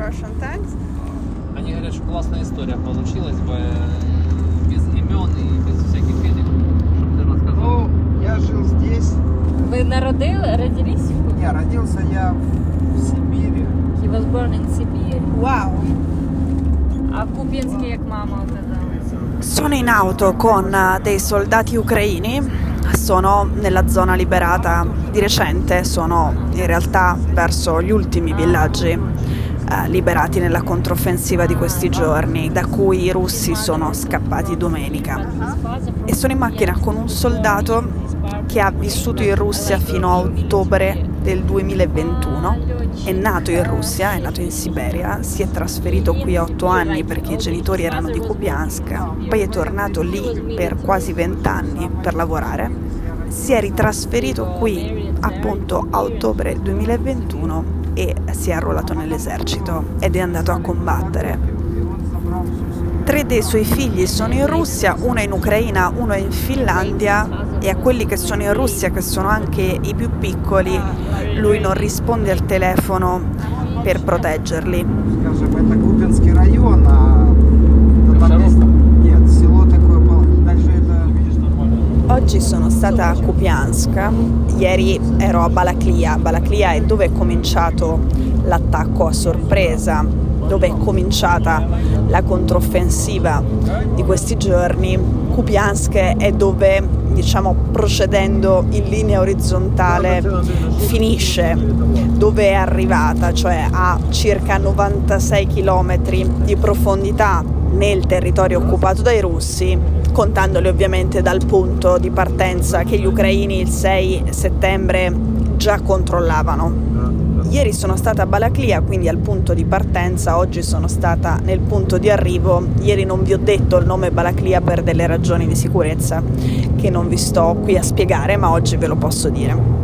Russian tanks. Они говорят, что классная история получилась бы э, без имен и без всяких этих, чтобы ты рассказал. Ну, я жил здесь. Ви народили, родились? Не, родился я в Сибири. He was born in Sibir. Wow. А в Куп'янській, як мама оказалася? Sono in auto con eh, dei soldati ucraini, sono nella zona liberata di recente, sono in realtà verso gli ultimi villaggi eh, liberati nella controffensiva di questi giorni, da cui i russi sono scappati domenica. E sono in macchina con un soldato che ha vissuto in Russia fino a ottobre del 2021, è nato in Russia, è nato in Siberia, si è trasferito qui a otto anni perché i genitori erano di Kupiansk, poi è tornato lì per quasi vent'anni per lavorare, si è ritrasferito qui appunto a ottobre 2021 e si è arruolato nell'esercito ed è andato a combattere. Tre dei suoi figli sono in Russia, uno è in Ucraina, uno è in Finlandia e a quelli che sono in Russia, che sono anche i più piccoli, lui non risponde al telefono per proteggerli. Oggi sono stata a Kupiansk, ieri ero a Balaklia. Balaklia è dove è cominciato l'attacco a sorpresa, dove è cominciata la controffensiva di questi giorni. Kupiansk è dove, diciamo, procedendo in linea orizzontale, finisce, dove è arrivata, cioè a circa 96 km di profondità nel territorio occupato dai russi, contandoli ovviamente dal punto di partenza che gli ucraini il 6 settembre già controllavano. Ieri sono stata a Balaklia, quindi al punto di partenza, oggi sono stata nel punto di arrivo. Ieri non vi ho detto il nome Balaklia per delle ragioni di sicurezza che non vi sto qui a spiegare, ma oggi ve lo posso dire.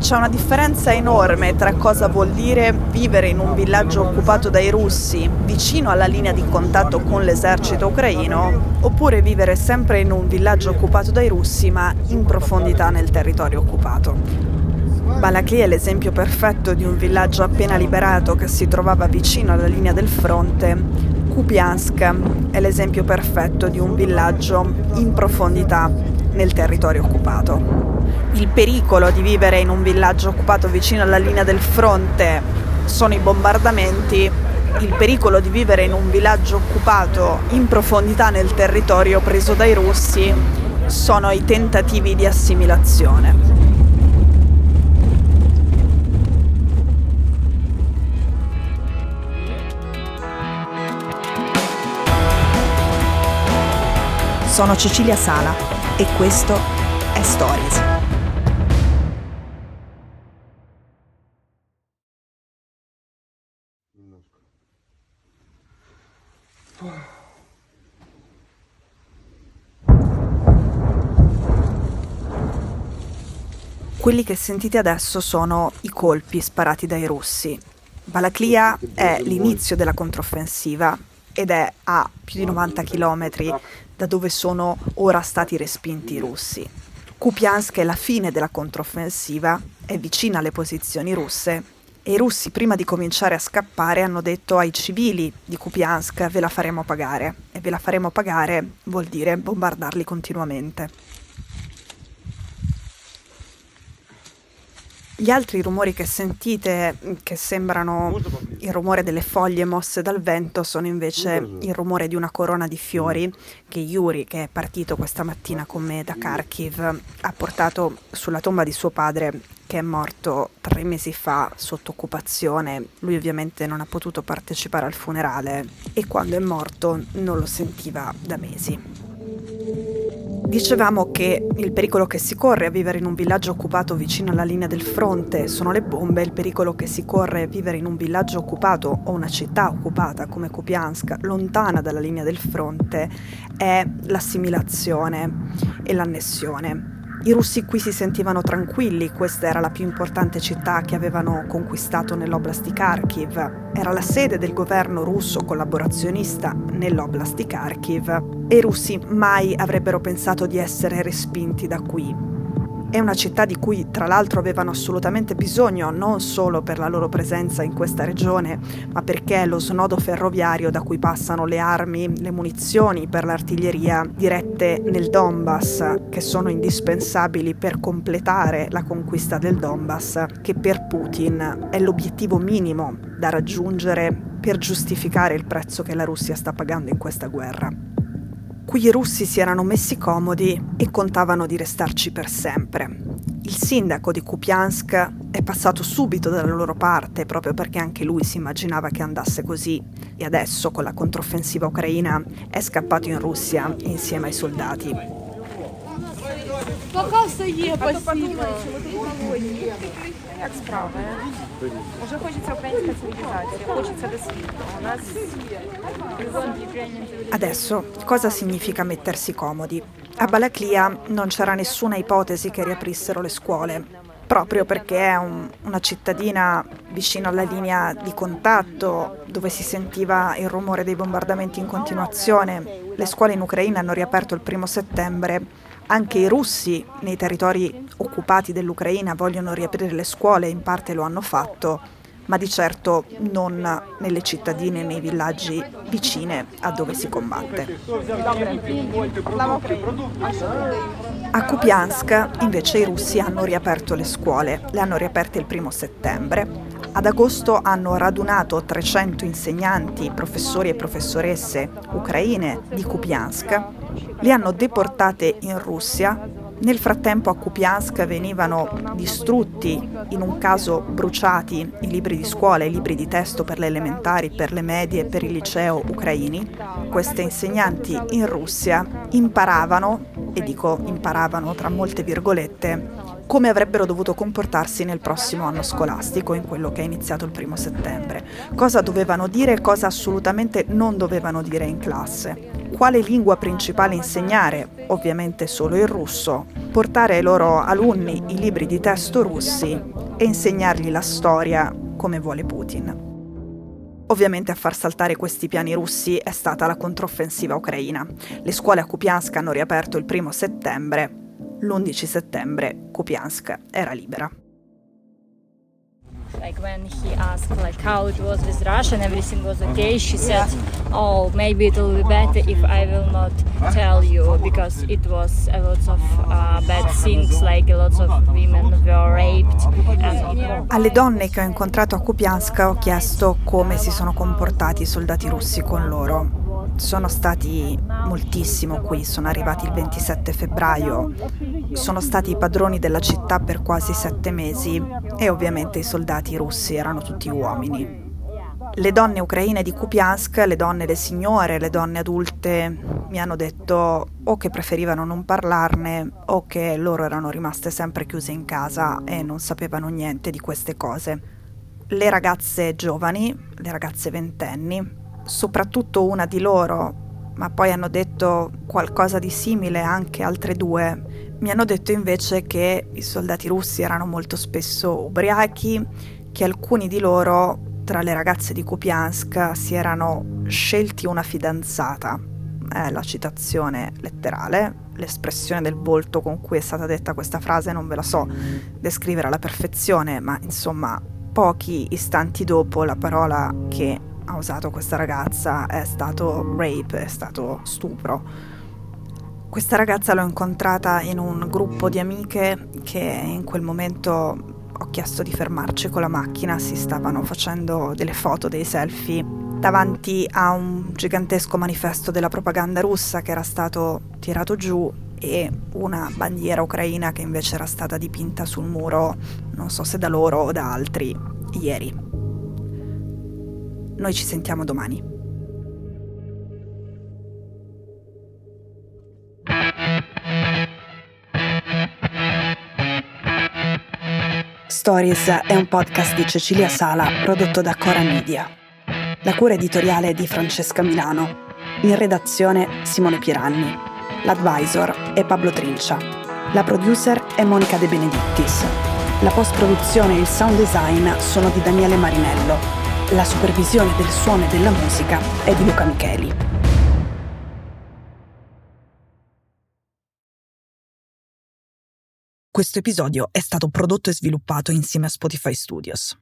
C'è una differenza enorme tra cosa vuol dire vivere in un villaggio occupato dai russi vicino alla linea di contatto con l'esercito ucraino oppure vivere sempre in un villaggio occupato dai russi ma in profondità nel territorio occupato. Balakli è l'esempio perfetto di un villaggio appena liberato che si trovava vicino alla linea del fronte. Kupiansk è l'esempio perfetto di un villaggio in profondità nel territorio occupato. Il pericolo di vivere in un villaggio occupato vicino alla linea del fronte sono i bombardamenti, il pericolo di vivere in un villaggio occupato in profondità nel territorio preso dai russi sono i tentativi di assimilazione. Sono Cecilia Sala e questo è Stories. Quelli che sentite adesso sono i colpi sparati dai russi. Balaklia è l'inizio della controffensiva ed è a più di 90 km da dove sono ora stati respinti i russi. Kupiansk è la fine della controffensiva, è vicina alle posizioni russe e i russi prima di cominciare a scappare hanno detto ai civili di Kupiansk ve la faremo pagare e ve la faremo pagare vuol dire bombardarli continuamente. Gli altri rumori che sentite, che sembrano il rumore delle foglie mosse dal vento, sono invece il rumore di una corona di fiori che Yuri, che è partito questa mattina con me da Kharkiv, ha portato sulla tomba di suo padre che è morto tre mesi fa sotto occupazione. Lui ovviamente non ha potuto partecipare al funerale e quando è morto non lo sentiva da mesi. Dicevamo che il pericolo che si corre a vivere in un villaggio occupato vicino alla linea del fronte sono le bombe, il pericolo che si corre a vivere in un villaggio occupato o una città occupata come Kupiansk, lontana dalla linea del fronte, è l'assimilazione e l'annessione. I russi qui si sentivano tranquilli, questa era la più importante città che avevano conquistato nell'oblast di Kharkiv. Era la sede del governo russo collaborazionista nell'oblast di Kharkiv e i russi mai avrebbero pensato di essere respinti da qui. È una città di cui tra l'altro avevano assolutamente bisogno, non solo per la loro presenza in questa regione, ma perché è lo snodo ferroviario da cui passano le armi, le munizioni per l'artiglieria dirette nel Donbass, che sono indispensabili per completare la conquista del Donbass, che per Putin è l'obiettivo minimo da raggiungere per giustificare il prezzo che la Russia sta pagando in questa guerra Qui i russi si erano messi comodi e contavano di restarci per sempre. Il sindaco di Kupiansk è passato subito dalla loro parte proprio perché anche lui si immaginava che andasse così e adesso con la controffensiva ucraina è scappato in Russia insieme ai soldati. Покався є спасибо. Як справи? Уже хочеться українська цивілізація, хочеться до світу. У нас Adesso, cosa significa mettersi comodi? A Balaklia non c'era nessuna ipotesi che riaprissero le scuole, proprio perché è un- una cittadina vicino alla linea di contatto, dove si sentiva il rumore dei bombardamenti in continuazione. Le scuole in Ucraina hanno riaperto il primo settembre. anche i russi nei territori occupati dell'Ucraina vogliono riaprire le scuole, in parte lo hanno fatto, ma di certo non nelle cittadine e nei villaggi vicine a dove si combatte. A Kupiansk invece i russi hanno riaperto le scuole, le hanno riaperte il primo settembre. Ad agosto hanno radunato 300 insegnanti, professori e professoresse ucraine di Kupiansk, li hanno deportate in Russia. Nel frattempo a Kupiansk venivano distrutti, in un caso bruciati, i libri di scuola, i libri di testo per le elementari, per le medie per il liceo ucraini. Queste insegnanti in Russia imparavano, e dico imparavano tra molte virgolette, come avrebbero dovuto comportarsi nel prossimo anno scolastico, in quello che è iniziato il primo settembre. Cosa dovevano dire e cosa assolutamente non dovevano dire in classe. Quale lingua principale insegnare? Ovviamente solo il russo. Portare ai loro alunni i libri di testo russi e insegnargli la storia come vuole Putin. Ovviamente a far saltare questi piani russi è stata la controffensiva ucraina. Le scuole a Kupiansk hanno riaperto il primo settembre. L'11 settembre Kupiansk era libera. Like when he asked like how it was with Russia and everything was okay, she said, "Oh, maybe it will be better if I will not tell you because it was a lot of uh, bad things, like a lot of women were raped." And Alle donne che ho incontrato a Kupiansk ho chiesto come si sono comportati i soldati russi con loro. Sono stati moltissimo qui, sono arrivati il 27 febbraio, sono stati i padroni della città per quasi sette mesi e ovviamente i soldati russi erano tutti uomini. Le donne ucraine di Kupiansk, le donne le signore, le donne adulte mi hanno detto o che preferivano non parlarne o che loro erano rimaste sempre chiuse in casa e non sapevano niente di queste cose. Le ragazze giovani, le ragazze ventenni, soprattutto una di loro, ma poi hanno detto qualcosa di simile anche altre due, mi hanno detto invece che i soldati russi erano molto spesso ubriachi, che alcuni di loro, tra le ragazze di Kupiansk, si erano scelti una fidanzata. È la citazione letterale, l'espressione del volto con cui è stata detta questa frase non ve la so descrivere alla perfezione, ma insomma pochi istanti dopo la parola che ha usato questa ragazza è stato rape, è stato stupro. Questa ragazza l'ho incontrata in un gruppo di amiche che in quel momento ho chiesto di fermarci con la macchina, si stavano facendo delle foto, dei selfie davanti a un gigantesco manifesto della propaganda russa che era stato tirato giù e una bandiera ucraina che invece era stata dipinta sul muro, non so se da loro o da altri, ieri. Noi ci sentiamo domani. Stories è un podcast di Cecilia Sala prodotto da Cora Media. La cura editoriale è di Francesca Milano. In redazione Simone Piranni. L'advisor è Pablo Trincia. La producer è Monica De Benedittis. La post-produzione e il sound design sono di Daniele Marinello. La supervisione del suono e della musica è di Luca Micheli. Questo episodio è stato prodotto e sviluppato insieme a Spotify Studios.